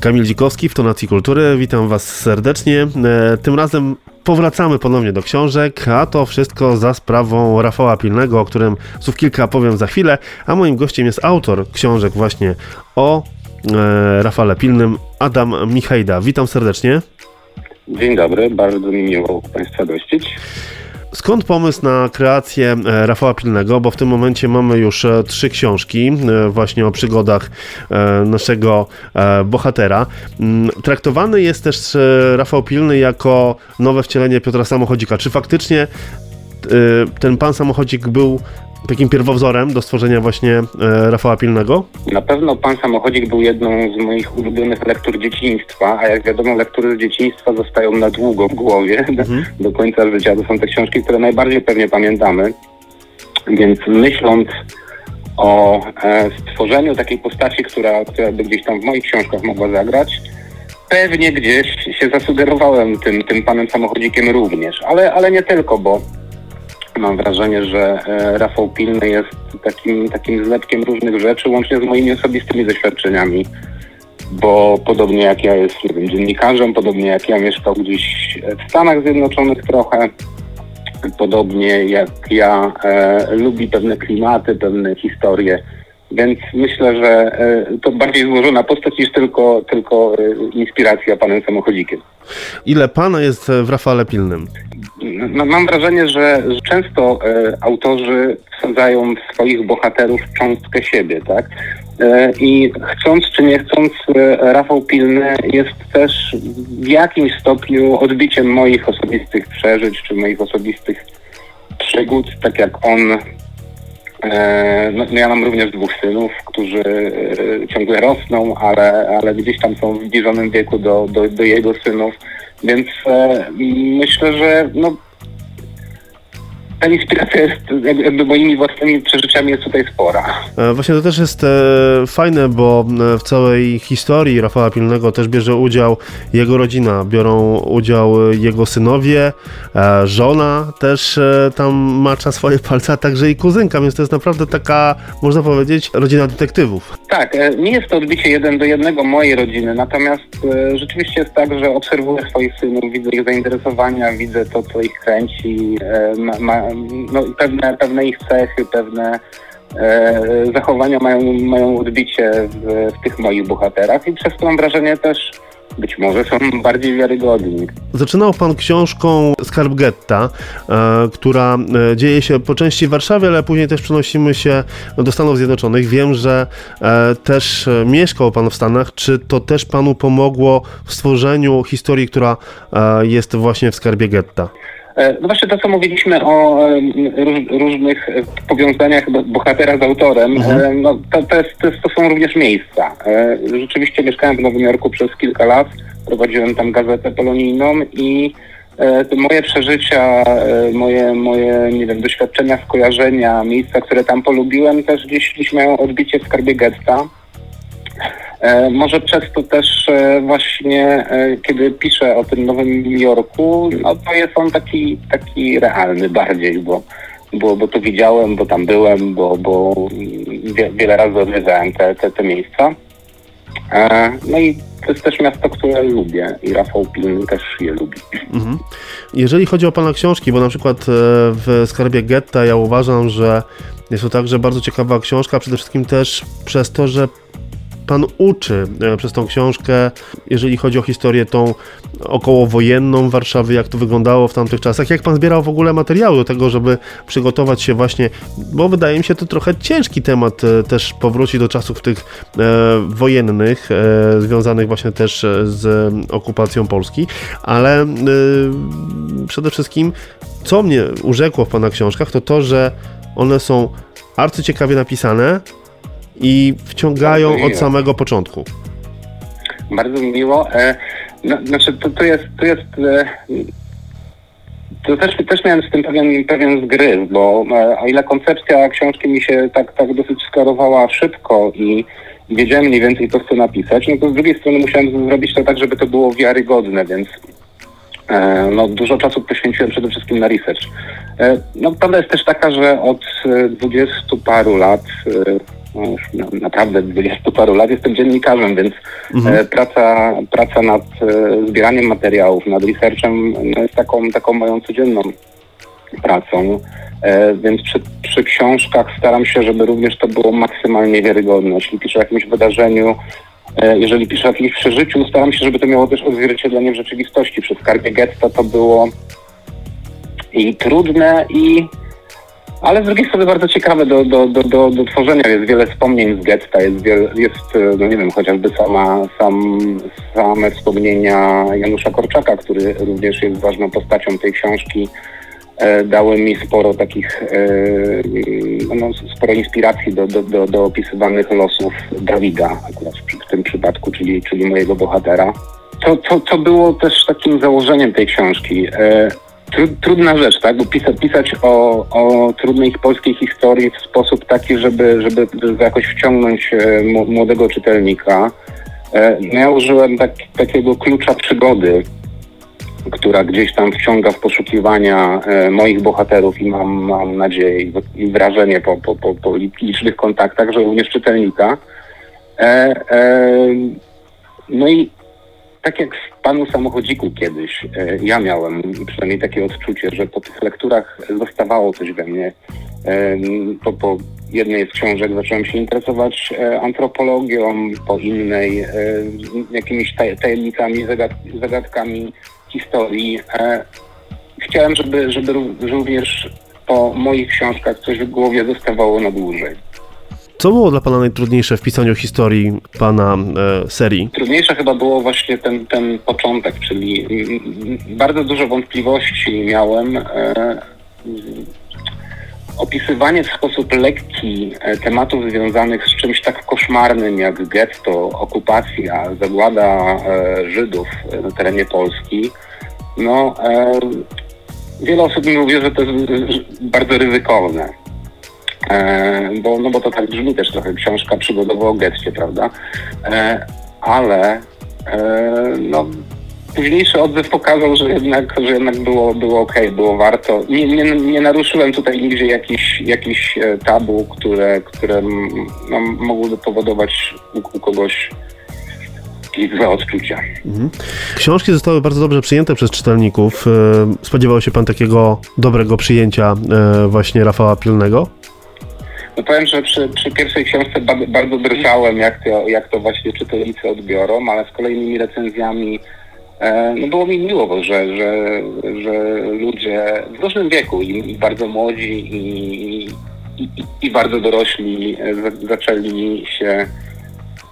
Kamil Dzikowski w Tonacji Kultury. Witam Was serdecznie. E, tym razem powracamy ponownie do książek, a to wszystko za sprawą Rafała Pilnego, o którym słów kilka powiem za chwilę, a moim gościem jest autor książek właśnie o e, Rafale Pilnym, Adam Michajda. Witam serdecznie. Dzień dobry, bardzo mi miło Państwa gościć. Skąd pomysł na kreację e, Rafała Pilnego? Bo w tym momencie mamy już e, trzy książki e, właśnie o przygodach naszego bohatera. Mm, traktowany jest też Rafał Pilny jako nowe wcielenie Piotra Samochodzika. Czy faktycznie ten pan Samochodzik był takim pierwowzorem do stworzenia właśnie e, Rafała Pilnego? Na pewno Pan Samochodzik był jedną z moich ulubionych lektur dzieciństwa, a jak wiadomo lektury z dzieciństwa zostają na długo w głowie, mhm. do końca życia. To są te książki, które najbardziej pewnie pamiętamy. Więc myśląc o e, stworzeniu takiej postaci, która, która by gdzieś tam w moich książkach mogła zagrać, pewnie gdzieś się zasugerowałem tym, tym panem samochodzikiem również, ale, ale nie tylko, bo Mam wrażenie, że e, Rafał Pilny jest takim, takim zlepkiem różnych rzeczy, łącznie z moimi osobistymi doświadczeniami. Bo podobnie jak ja jest nie wiem, dziennikarzem, podobnie jak ja mieszkał gdzieś w Stanach Zjednoczonych trochę, podobnie jak ja e, lubi pewne klimaty, pewne historie. Więc myślę, że e, to bardziej złożona postać niż tylko, tylko e, inspiracja panem samochodzikiem. Ile pana jest w Rafale Pilnym? No, mam wrażenie, że często e, autorzy wsadzają w swoich bohaterów cząstkę siebie, tak? E, I chcąc czy nie chcąc, e, Rafał Pilny jest też w jakimś stopniu odbiciem moich osobistych przeżyć czy moich osobistych przygód, tak jak on. E, no, no, ja mam również dwóch synów, którzy e, ciągle rosną, ale, ale gdzieś tam są w zbliżonym wieku do, do, do jego synów więc e, myślę, że no, ta inspiracja jest jakby moimi własnymi przeżyciami jest tutaj spora. E, właśnie to też jest e, fajne, bo e, w całej historii Rafała Pilnego też bierze udział jego rodzina, biorą udział jego synowie, żona też tam macza swoje palce, a także i kuzynka, więc to jest naprawdę taka, można powiedzieć, rodzina detektywów. Tak, nie jest to odbicie jeden do jednego mojej rodziny, natomiast rzeczywiście jest tak, że obserwuję swoich synów, widzę ich zainteresowania, widzę to, co ich kręci, ma, ma, no, pewne, pewne ich cechy, pewne e, zachowania mają, mają odbicie w, w tych moich bohaterach i przez to mam wrażenie też być może są bardziej wiarygodni. Zaczynał pan książką Skarb Getta, e, która e, dzieje się po części w Warszawie, ale później też przenosimy się do Stanów Zjednoczonych. Wiem, że e, też mieszkał pan w Stanach. Czy to też panu pomogło w stworzeniu historii, która e, jest właśnie w Skarbie Getta? E, no właśnie to, co mówiliśmy o różnych powiązaniach bohatera z autorem, mhm. E, no to, to, jest, to, są również miejsca. E, rzeczywiście mieszkałem w Nowym Jorku przez kilka lat, prowadziłem tam gazetę polonijną i moje przeżycia, moje, moje nie wiem, doświadczenia, skojarzenia, miejsca, które tam polubiłem, też gdzieś, gdzieś mają odbicie w skarbie getta. E, może przez to też e, właśnie, e, kiedy piszę o tym Nowym Jorku, no to jest on taki, taki realny bardziej, bo, bo, bo to widziałem, bo tam byłem, bo, bo wiele razy odwiedzałem te, te, te miejsca. No i to jest też miasto, które lubię i Rafał Pilny też je lubi. Mhm. Jeżeli chodzi o Pana książki, bo na przykład w Skarbie Getta ja uważam, że jest to także bardzo ciekawa książka, przede wszystkim też przez to, że Pan uczy e, przez tą książkę, jeżeli chodzi o historię tą okołowojenną Warszawy, jak to wyglądało w tamtych czasach, jak Pan zbierał w ogóle materiały do tego, żeby przygotować się właśnie, bo wydaje mi się to trochę ciężki temat e, też powrócić do czasów tych e, wojennych, e, związanych właśnie też z okupacją Polski, ale e, przede wszystkim co mnie urzekło w Pana książkach, to to, że one są arcyciekawie napisane, i wciągają od samego początku. Bardzo mi miło. E, no, znaczy, to, to jest, to jest e, to też, też miałem z tym pewien, pewien zgryz, bo e, o ile koncepcja książki mi się tak, tak dosyć sklarowała szybko i wiedziałem mniej więcej, co chcę napisać, no to z drugiej strony musiałem zrobić to tak, żeby to było wiarygodne, więc e, no, dużo czasu poświęciłem przede wszystkim na research. E, no, prawda jest też taka, że od dwudziestu paru lat już naprawdę 20 paru lat jestem dziennikarzem, więc mhm. E, praca, praca nad e, zbieraniem materiałów, nad researchem no jest taką, taką moją codzienną pracą. E, więc przy, przy, książkach staram się, żeby również to było maksymalnie wiarygodne. Jeśli piszę o jakimś wydarzeniu, jeżeli piszę o jakimś przeżyciu, staram się, żeby to miało też odzwierciedlenie w rzeczywistości. Przy skarbie getta to było i trudne, i ale z drugiej strony bardzo ciekawe do, do, do, do, do tworzenia. Jest wiele wspomnień z getta, jest, jest no nie wiem, chociażby sama, sam, same wspomnienia Janusza Korczaka, który również jest ważną postacią tej książki. E, dały mi sporo takich, e, no, sporo inspiracji do, do, do, do opisywanych losów Dawida, akurat w, tym przypadku, czyli, czyli mojego bohatera. To, to, to było też takim założeniem tej książki. E, trudna rzecz, tak? Bo pisać, pisać o, o trudnej polskiej historii w sposób taki, żeby, żeby, jakoś wciągnąć e, młodego czytelnika. E, no ja użyłem tak, takiego klucza przygody, która gdzieś tam wciąga w poszukiwania e, moich bohaterów i mam, mam nadzieję i wrażenie po, po, po, po licznych kontaktach, że również czytelnika. no i tak jak w Panu Samochodziku kiedyś, e, ja miałem przynajmniej takie odczucie, że po tych lekturach zostawało coś we mnie. E, po, po jednej z książek zacząłem się interesować e, antropologią, po innej jakimiś tajemnicami, zagadkami historii. Chciałem, żeby, żeby również po moich książkach coś w głowie zostawało na dłużej. Co było dla Pana najtrudniejsze w pisaniu historii Pana e, serii? Trudniejsze chyba było właśnie ten, ten początek, czyli bardzo dużo wątpliwości miałem. E, opisywanie w sposób lekki e, tematów związanych z czymś tak koszmarnym jak getto, okupacja, zagłada e, Żydów na terenie Polski, no e, wiele osób mi mówi, że to jest bardzo ryzykowne. E, bo, no bo to tak brzmi też trochę książka przygodowa o getcie, prawda? E, ale e, no, późniejszy odzew pokazał, że jednak, że jednak było, było ok, było warto. Nie, nie, nie naruszyłem tutaj nigdzie jakichś jakich tabu, które, które no, mogłyby powodować u, u kogoś złe odczucia. Mhm. Książki zostały bardzo dobrze przyjęte przez czytelników. Spodziewał się pan takiego dobrego przyjęcia właśnie Rafała Pilnego? No powiem, że przy, przy pierwszej książce bardzo drżałem, jak to, jak to właśnie czytelnicy odbiorą, ale z kolejnymi recenzjami e, no było mi miło, że, że, że ludzie w różnym wieku, i, i bardzo młodzi, i, i, i, bardzo dorośli e, zaczęli się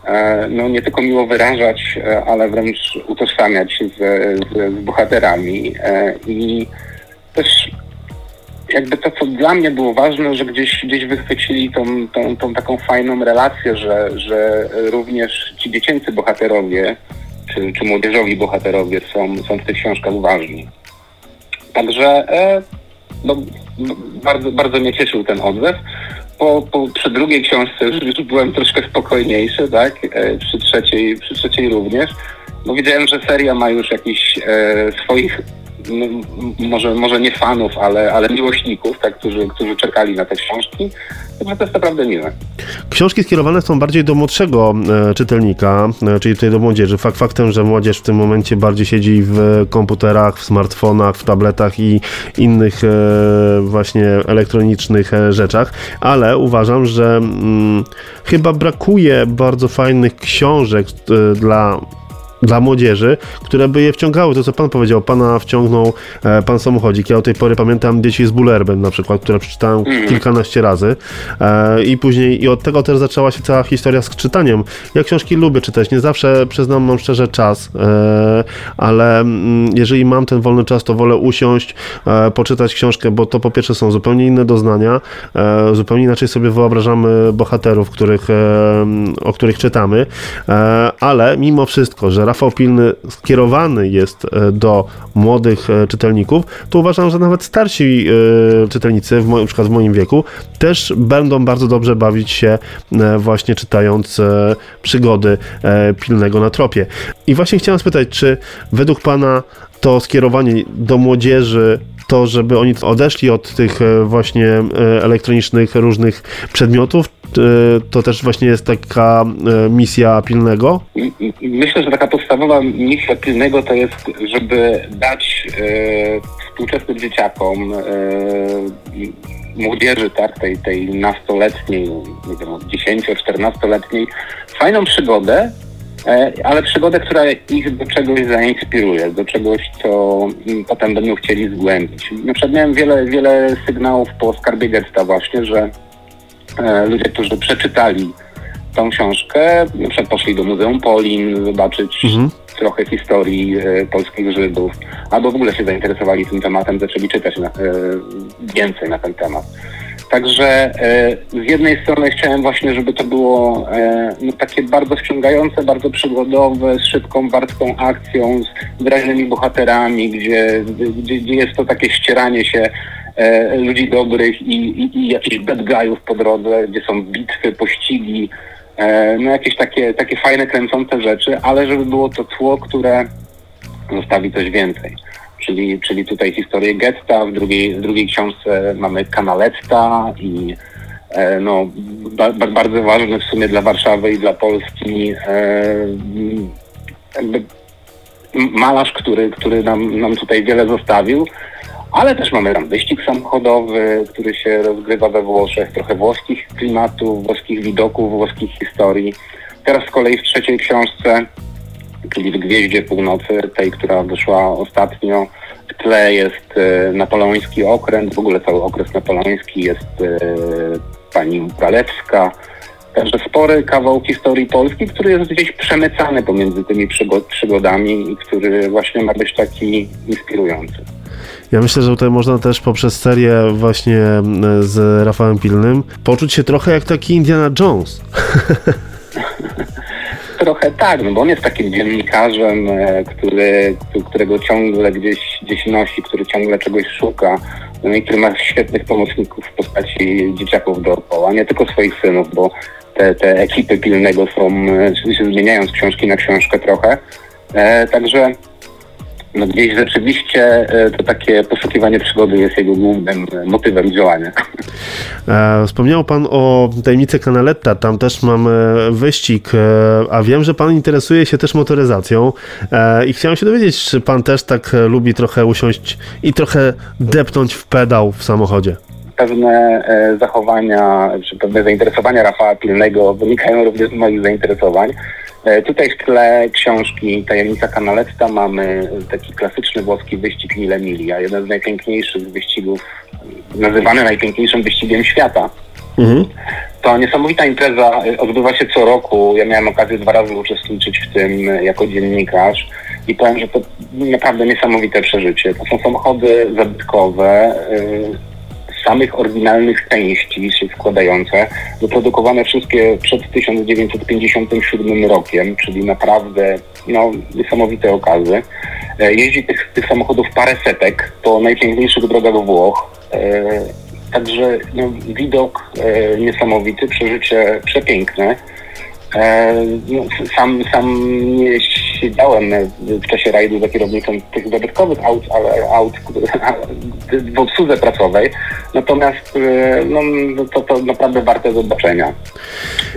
e, no nie tylko miło wyrażać, ale wręcz utożsamiać się z, z, z bohaterami. I też jakby to, co dla mnie było ważne, że gdzieś, gdzieś wychwycili tą, tą, tą taką fajną relację, że, że również ci dziecięcy bohaterowie, czy, czy młodzieżowi bohaterowie są, są w tych książkach ważni. Także e, no, no, bardzo, bardzo mnie cieszył ten odzew. Po, po, przy drugiej książce już, już byłem troszkę spokojniejszy, tak? E, przy, trzeciej, przy trzeciej również. No widziałem, że seria ma już jakiś e, swoich może, może nie fanów, ale, ale miłośników, tak, którzy, którzy czekali na te książki. Także to jest naprawdę miłe. Książki skierowane są bardziej do młodszego e, czytelnika, e, czyli tutaj do młodzieży. Fakt faktem, że młodzież w tym momencie bardziej siedzi w komputerach, w smartfonach, w tabletach i innych e, właśnie elektronicznych rzeczach, ale uważam, że mm, chyba brakuje bardzo fajnych książek dla dla młodzieży, które by je wciągały. To, co pan powiedział, pana wciągnął e, pan samochodzik. Ja od tej pory pamiętam dzieci z Bullerbem na przykład, które przeczytałem mm. kilkanaście razy e, i później, i od tego też zaczęła się cała historia z czytaniem. Ja książki lubię czytać, nie zawsze, przyznam, mam szczerze czas, e, ale mm, jeżeli mam ten wolny czas, to wolę usiąść, e, poczytać książkę, bo to po pierwsze są zupełnie inne doznania, e, zupełnie inaczej sobie wyobrażamy bohaterów, których, e, o których czytamy, ale mimo wszystko, że Rafał Pilny skierowany jest e, do młodych e, czytelników, to uważam, że nawet starsi e, czytelnicy, w moim, na przykład w moim wieku, też będą bardzo dobrze bawić się właśnie czytając przygody Pilnego na tropie. I właśnie chciałem spytać, czy według Pana to skierowanie do młodzieży to, żeby oni odeszli od tych właśnie elektronicznych różnych przedmiotów, to też właśnie jest taka misja pilnego? Myślę, że taka podstawowa misja pilnego to jest, żeby dać współczesnym dzieciakom młodzieży, tak, tej, tej nastoletniej, nie wiem, 10-14-letniej, fajną przygodę, e, ale przygodę, która ich do czegoś zainspiruje, do czegoś, co potem będą chcieli zgłębić. Na przykład miałem wiele, wiele sygnałów po skarbie Gesta właśnie, że e, ludzie, którzy przeczytali tą książkę, na przykład poszli do Muzeum Polin zobaczyć mhm. trochę historii e, polskich Żydów, albo w ogóle się zainteresowali tym tematem, zaczęli czytać na, e, więcej na ten temat. Także e, z jednej strony chciałem właśnie, żeby to było e, no, takie bardzo wciągające, bardzo przygodowe, z szybką, wartką akcją, z wyraźnymi bohaterami, gdzie, gdzie, gdzie jest to takie ścieranie się e, ludzi dobrych i, i, i jakichś bad guyów po drodze, gdzie są bitwy, pościgi, no jakieś takie, takie fajne, kręcące rzeczy, ale żeby było to tło, które zostawi coś więcej. Czyli, czyli tutaj historię getta, w drugiej, w drugiej książce mamy Kanaletta i e, no, ba, bardzo ważny w sumie dla Warszawy i dla Polski e, jakby malarz, który, który nam, nam tutaj wiele zostawił, ale też mamy tam wyścig samochodowy, który się rozgrywa we Włoszech, trochę włoskich klimatów, włoskich widoków, włoskich historii. Teraz z kolei w trzeciej książce, czyli w Gwieździe Północy, tej, która wyszła ostatnio, w tle jest e, napoleoński okręt, w ogóle cały okres napoleoński jest e, pani Zalewska. Także spory kawał historii Polski, który jest gdzieś przemycany pomiędzy tymi przygodami i który właśnie ma być taki inspirujący. Ja myślę, że tutaj można też poprzez serię właśnie z Rafałem Pilnym poczuć się trochę jak taki Indiana Jones. Trochę tak, no bo on jest takim dziennikarzem, e, który, którego ciągle gdzieś, gdzieś nosi, który ciągle czegoś szuka. No i który ma świetnych pomocników w postaci dzieciaków dookoła, nie tylko swoich synów, bo te, te ekipy pilnego są, e, się zmieniają z książki na książkę trochę. E, także no gdzieś rzeczywiście e, to takie poszukiwanie przygody jest jego głównym e, motywem działania. E, wspomniał Pan o tajemnicy Canaletta, tam też mamy wyścig, a wiem, że Pan interesuje się też motoryzacją i chciałem się dowiedzieć, czy Pan też tak lubi trochę usiąść i trochę depnąć w pedał w samochodzie? Pewne zachowania, czy pewne zainteresowania Rafała Pilnego wynikają również z moich zainteresowań. E, tutaj w tle książki Tajemnica Kanaletta mamy taki klasyczny włoski wyścig Mille Miglia, jeden z najpiękniejszych wyścigów, nazywany najpiękniejszym wyścigiem świata. Mhm. To niesamowita impreza e, odbywa się co roku. Ja miałem okazję dwa razy uczestniczyć w tym e, jako dziennikarz i powiem, że to naprawdę niesamowite przeżycie. To są samochody zabytkowe, samych oryginalnych części się składające, wyprodukowane wszystkie przed 1957 rokiem, czyli naprawdę no, niesamowite okazy. E, jeździ tych, tych samochodów parę setek po najpiękniejszych drogach Włoch. E, także no, widok e, niesamowity, przeżycie przepiękne. No, sam, sam nie siedziałem w czasie rajdu za kierownicą tych zabytkowych aut, ale aut w obsłudze pracowej. Natomiast y, no, no, to, to naprawdę warte zobaczenia.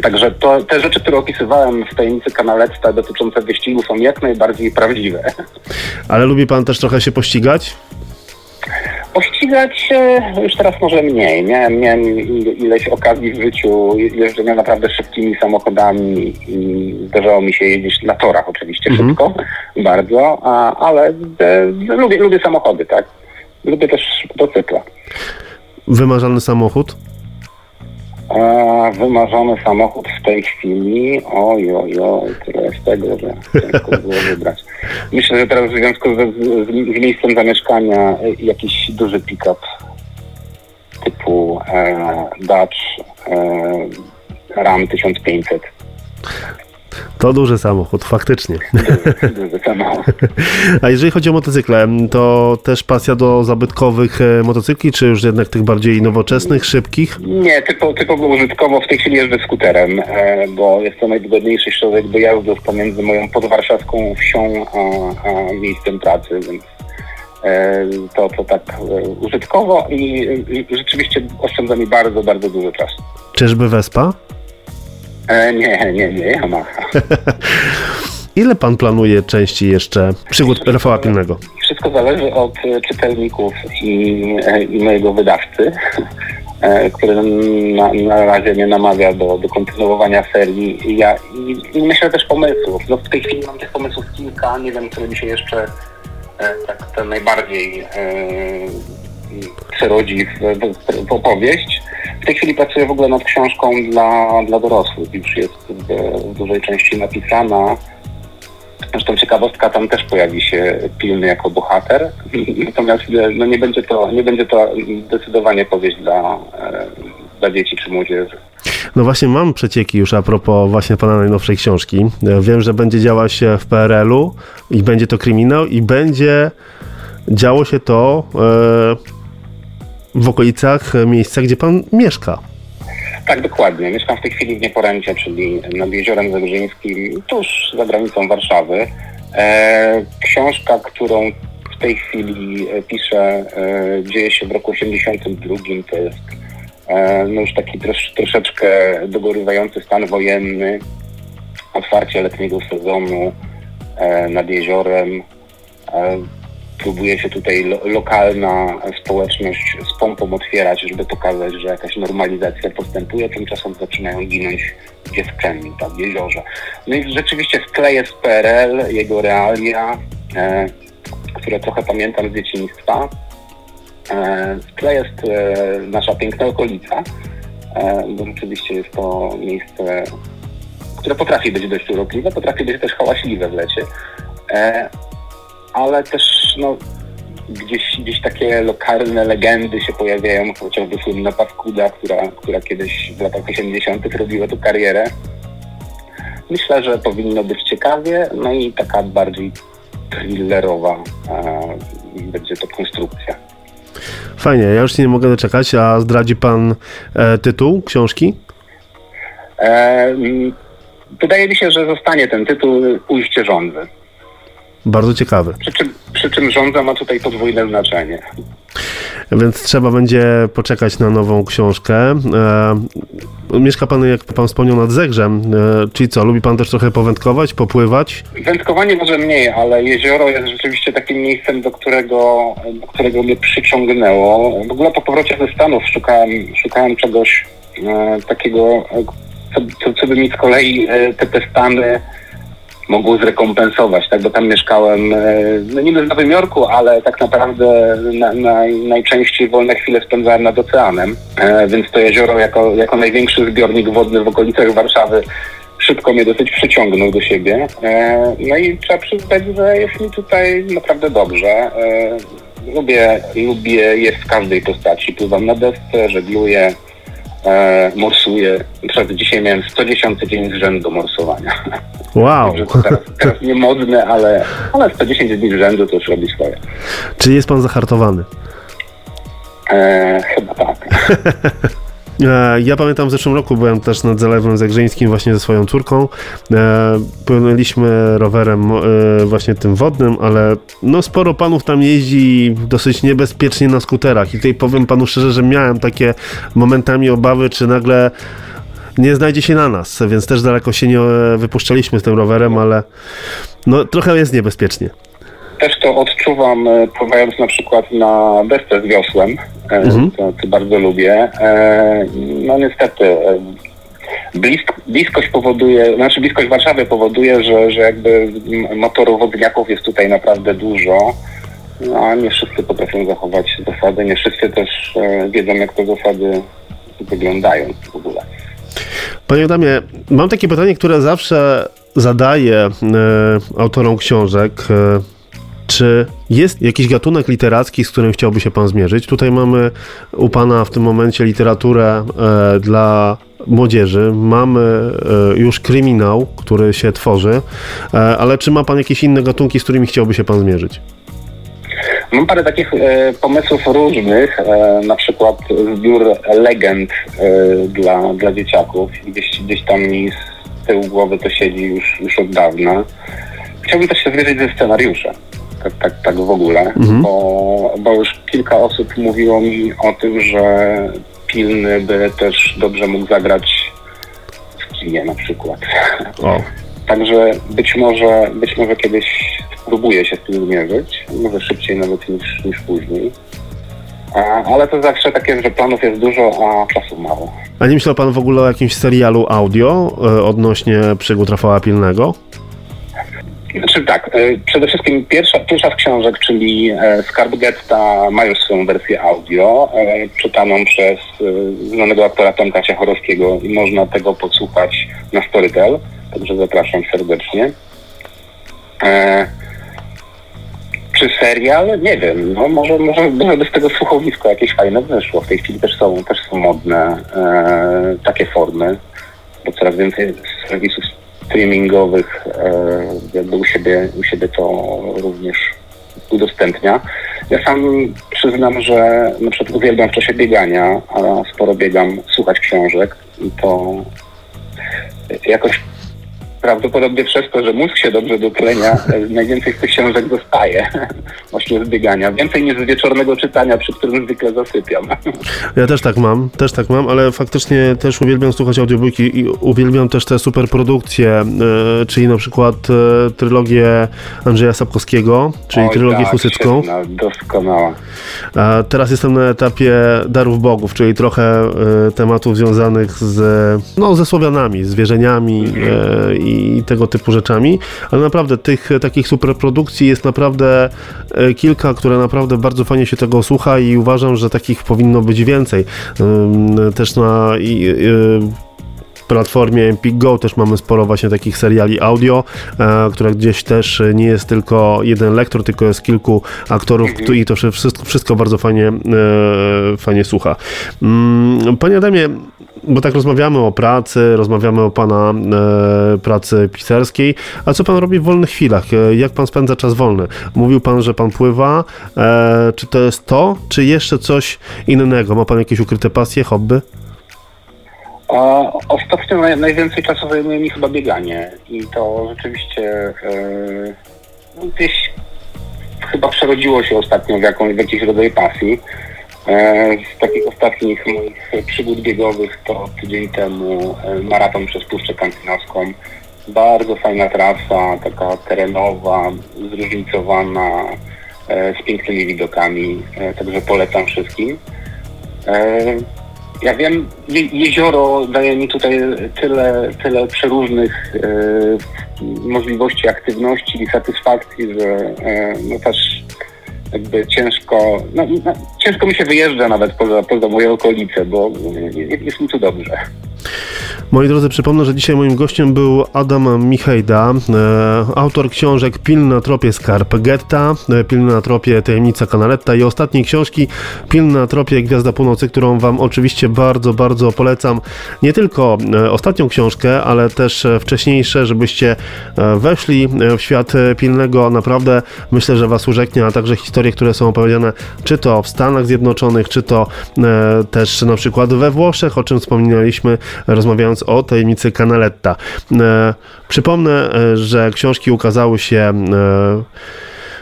Także to, te rzeczy, które opisywałem w tajemnicy Kanaletta dotyczące wyścigu są jak najbardziej prawdziwe. Ale lubi pan też trochę się pościgać? Pościgać się już teraz może mniej. Miałem, miałem ileś okazji w życiu jeżdżenia naprawdę szybkimi samochodami i zdarzało mi się jeździć na torach oczywiście mhm. szybko, bardzo, a, ale e, lubię, lubię samochody, tak? Lubię też motocykla. Wymarzany samochód? A, wymarzony samochód w tej chwili, oj, oj, oj, tyle jest tego, że ciężko było wybrać. Myślę, że teraz w związku z, z, z miejscem zamieszkania jakiś duży pick-up typu e, Dodge e, Ram 1500 to duży samochód, faktycznie. Duży samochód. A jeżeli chodzi o motocykle, to też pasja do zabytkowych e, motocykli, czy już jednak tych bardziej nowoczesnych, szybkich? Nie, typowo, typowo użytkowo w tej chwili jeżdżę skuterem, e, bo jest to najwygodniejszy środek dojazdów pomiędzy moją podwarszawską wsią a, a miejscem pracy, więc e, to, to tak użytkowo i rzeczywiście oszczędza mi bardzo, bardzo dużo czasu. Czyżby Vespa? E, nie, nie, nie, Yamaha. Ile pan planuje części jeszcze przygód Rafała Pilnego? Wszystko zależy od e, czytelników i, e, i mojego wydawcy, e, który na, na razie nie namawia do, do kontynuowania serii. Ja, i, I myślę też pomysłów. No w tej chwili mam tych pomysłów kilka, nie wiem, który mi się jeszcze tak najbardziej przerodzi w, w, w opowieść. W tej chwili pracuję w ogóle nad książką dla, dla dorosłych. Już jest w, w dużej części napisana. Zresztą ciekawostka, tam też pojawi się pilny jako bohater. Natomiast no nie, będzie to, nie będzie to zdecydowanie powieść dla, e, dla dzieci czy młodzieży. No właśnie mam przecieki już a propos właśnie pana najnowszej książki. Wiem, że będzie działa się w PRL-u i będzie to kryminał i będzie działo się to e, w okolicach miejsca, gdzie pan mieszka. Tak, dokładnie. Mieszkam w tej chwili w Nieporęcie, czyli nad Jeziorem Zebrzyńskim, tuż za granicą Warszawy. E, książka, którą w tej chwili e, piszę, e, dzieje się w roku 82. To jest e, no już taki trosz, troszeczkę dogorywający stan wojenny, otwarcie letniego sezonu e, nad jeziorem. Próbuje się tutaj lo lokalna społeczność z pompą otwierać, żeby pokazać, że jakaś normalizacja postępuje, tymczasem zaczynają ginąć dziewczęta tak, w jeziorze. No i rzeczywiście w tle jest PRL, jego realia, e, które trochę pamiętam z dzieciństwa. E, w tle jest e, nasza piękna okolica, e, bo rzeczywiście jest to miejsce, które potrafi być dość urokliwe, potrafi być też hałaśliwe w lecie e, ale też no, gdzieś, gdzieś takie lokalne legendy się pojawiają, chociażby słynna Paskuda, która, która kiedyś w latach 80. robiła tu karierę. Myślę, że powinno być ciekawie, no i taka bardziej thrillerowa e, będzie to konstrukcja. Fajnie, ja już nie mogę doczekać, a zdradzi pan e, tytuł książki? E, wydaje mi się, że zostanie ten tytuł Ujście rządzy. Bardzo ciekawy. Przy czym, przy czym rządza ma tutaj podwójne znaczenie. Więc trzeba będzie poczekać na nową książkę. E, mieszka pan, jak pan wspomniał, nad Zegrzem. E, czyli co, lubi pan też trochę powędkować, popływać? Wędkowanie może mniej, ale jezioro jest rzeczywiście takim miejscem, do którego, do którego mnie przyciągnęło. W ogóle po powrocie ze Stanów szukałem, szukałem czegoś e, takiego, co, co, co by mi z kolei te, te Stany mogło zrekompensować, tak, bo tam mieszkałem, e, no niby w Nowym Jorku, ale tak naprawdę na, na, najczęściej wolne chwile spędzałem nad oceanem, e, więc to jezioro jako, jako największy zbiornik wodny w okolicach Warszawy szybko mnie dosyć przyciągnął do siebie. E, no i trzeba przyznać, że jest mi tutaj naprawdę dobrze. Lubię, lubię jest w każdej postaci. Pływam na desce, żegluję, e, morsuję. Przed dzisiaj miałem 110 dzień z rzędu morsowania. Wow. teraz, teraz nie modne, ale, ale 110 dni z rzędu to już robi swoje. Czy jest pan zahartowany? E, chyba tak. E, ja pamiętam w zeszłym roku byłem też nad Zalewem Zagrzeńskim właśnie ze swoją córką. E, płynęliśmy rowerem e, właśnie tym wodnym, ale no sporo panów tam jeździ dosyć niebezpiecznie na skuterach i tutaj powiem panu szczerze, że miałem takie momentami obawy, czy nagle nie znajdzie się na nas, więc też daleko się nie wypuszczaliśmy z tym rowerem, ale no trochę jest niebezpiecznie. Też to odczuwam e, pływając na przykład na desce z wiosłem, e, mhm. to, to, bardzo lubię. E, no niestety blisk, bliskość powoduje, znaczy bliskość Warszawy powoduje, że, że jakby motorów wodniaków jest tutaj naprawdę dużo. No, a nie wszyscy potrafią zachować zasady, nie wszyscy też wiedzą, jak te zasady wyglądają w ogóle. Panie Adamie, mam takie pytanie, które zawsze zadaję e, autorom książek. E, czy jest jakiś gatunek literacki, z którym chciałby się Pan zmierzyć? Tutaj mamy u Pana w tym momencie literaturę e, dla młodzieży, mamy e, już kryminał, który się tworzy, e, ale czy ma Pan jakieś inne gatunki, z którymi chciałby się Pan zmierzyć? Mam parę takich e, pomysłów różnych, e, na przykład zbiór legend e, dla, dla dzieciaków. Gdzieś, gdzieś tam mi z tyłu głowy to siedzi już, już od dawna. Chciałbym też się zmierzyć ze scenariuszem. Tak, tak, tak w ogóle, mhm. bo, bo już kilka osób mówiło mi o tym, że pilny by też dobrze mógł zagrać w kinie na przykład. Także być może, być może kiedyś spróbuję się z tym zmierzyć, może szybciej nawet niż, niż później. Ale to zawsze takie, że planów jest dużo, a czasu mało. A nie myślał pan w ogóle o jakimś serialu audio e, odnośnie przygód Rafała Pilnego? Znaczy tak, e, przede wszystkim pierwsza, pierwsza z książek, czyli e, Skarb Getta ma już swoją wersję audio, czytaną przez znanego aktora Tomka Ciachorowskiego i można tego podsłuchać na Storytel, także zapraszam serdecznie. Czy serial? Nie wiem, no może, może, by z tego słuchowisko jakieś fajne wyszło. W tej chwili też są, też są modne e, takie formy, bo coraz więcej serwisów streamingowych e, u siebie, u siebie to również udostępnia. Ja sam przyznam, że na przykład uwielbiam w czasie biegania, a sporo biegam, słuchać książek i to jakoś prawdopodobnie przez to, że mózg się dobrze dotlenia, najwięcej z tych książek zostaje właśnie z biegania. Więcej niż z wieczornego czytania, przy którym zwykle zasypiam. Ja też tak mam, też tak mam, ale faktycznie też uwielbiam słuchać audiobooki i uwielbiam też te super produkcje, e, czyli na przykład e, trylogię Andrzeja Sapkowskiego, czyli Oj, trylogię tak, husycką. doskonała. A teraz jestem na etapie Darów Bogów, czyli trochę e, tematów związanych z, no, ze Słowianami, zwierzeniami mhm. i i tego typu rzeczami, ale naprawdę tych takich superprodukcji jest naprawdę e, kilka, które naprawdę bardzo fajnie się tego słucha i uważam, że takich powinno być więcej. Też na e, platformie Empik Go też mamy sporo właśnie takich seriali audio, e, które gdzieś też nie jest tylko jeden lektor, tylko jest kilku aktorów mhm. i to wszystko, wszystko bardzo fajnie, e, fajnie słucha. Mm, panie Adamie, bo tak rozmawiamy o pracy, rozmawiamy o pana e, pracy pisarskiej, a co pan robi w wolnych chwilach? E, jak pan spędza czas wolny? Mówił pan, że pan pływa. E, czy to jest to, czy jeszcze coś innego? Ma pan jakieś ukryte pasje, hobby? Ostatnio naj, najwięcej czasu zajmuje mi chyba bieganie i to rzeczywiście yy, gdzieś chyba przerodziło się ostatnio w, jaką, w jakiś rodzaj pasji. E, z takich ostatnich moich przygód biegowych to tydzień temu e, maraton przez Puszczę Kantynowską. Bardzo fajna trasa, taka terenowa, zróżnicowana, z pięknymi widokami, także polecam wszystkim. Ja wiem, je, jezioro daje mi tutaj tyle, tyle przeróżnych e, możliwości aktywności i satysfakcji, że e, no też jakby ciężko, no, no, ciężko mi się wyjeżdża nawet poza, poza moje okolice, bo jest mi tu dobrze. Moi drodzy, przypomnę, że dzisiaj moim gościem był Adam Michejda, e, autor książek Pilna na tropie Skarb Getta, e, Pilna na tropie Tajemnica Kanaletta i ostatniej książki Pilna na tropie Gwiazda Północy, którą Wam oczywiście bardzo, bardzo polecam. Nie tylko e, ostatnią książkę, ale też wcześniejsze, żebyście weszli w świat pilnego. Naprawdę myślę, że Was urzeknie, a także historie, które są opowiedziane czy to w Stanach Zjednoczonych, czy to też na przykład we Włoszech, o czym wspominaliśmy, rozmawiając o tajemnicy Canaletta. E, przypomnę, e, że książki ukazały się e,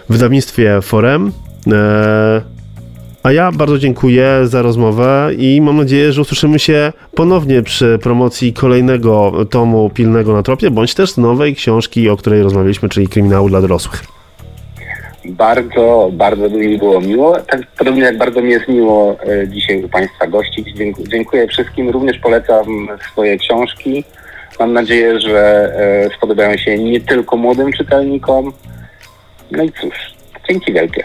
w wydawnictwie Forem. A ja bardzo dziękuję za rozmowę i mam nadzieję, że usłyszymy się ponownie przy promocji kolejnego tomu pilnego na tropie, bądź też nowej książki, o której rozmawialiśmy, czyli kryminału dla dorosłych. Bardzo, bardzo mi było miło. Tak podobnie jak bardzo mi jest miło e, dzisiaj u Państwa gościć. Dziękuję wszystkim. Również polecam swoje książki. Mam nadzieję, że e, spodobają się nie tylko młodym czytelnikom. No i cóż, dzięki wielkie.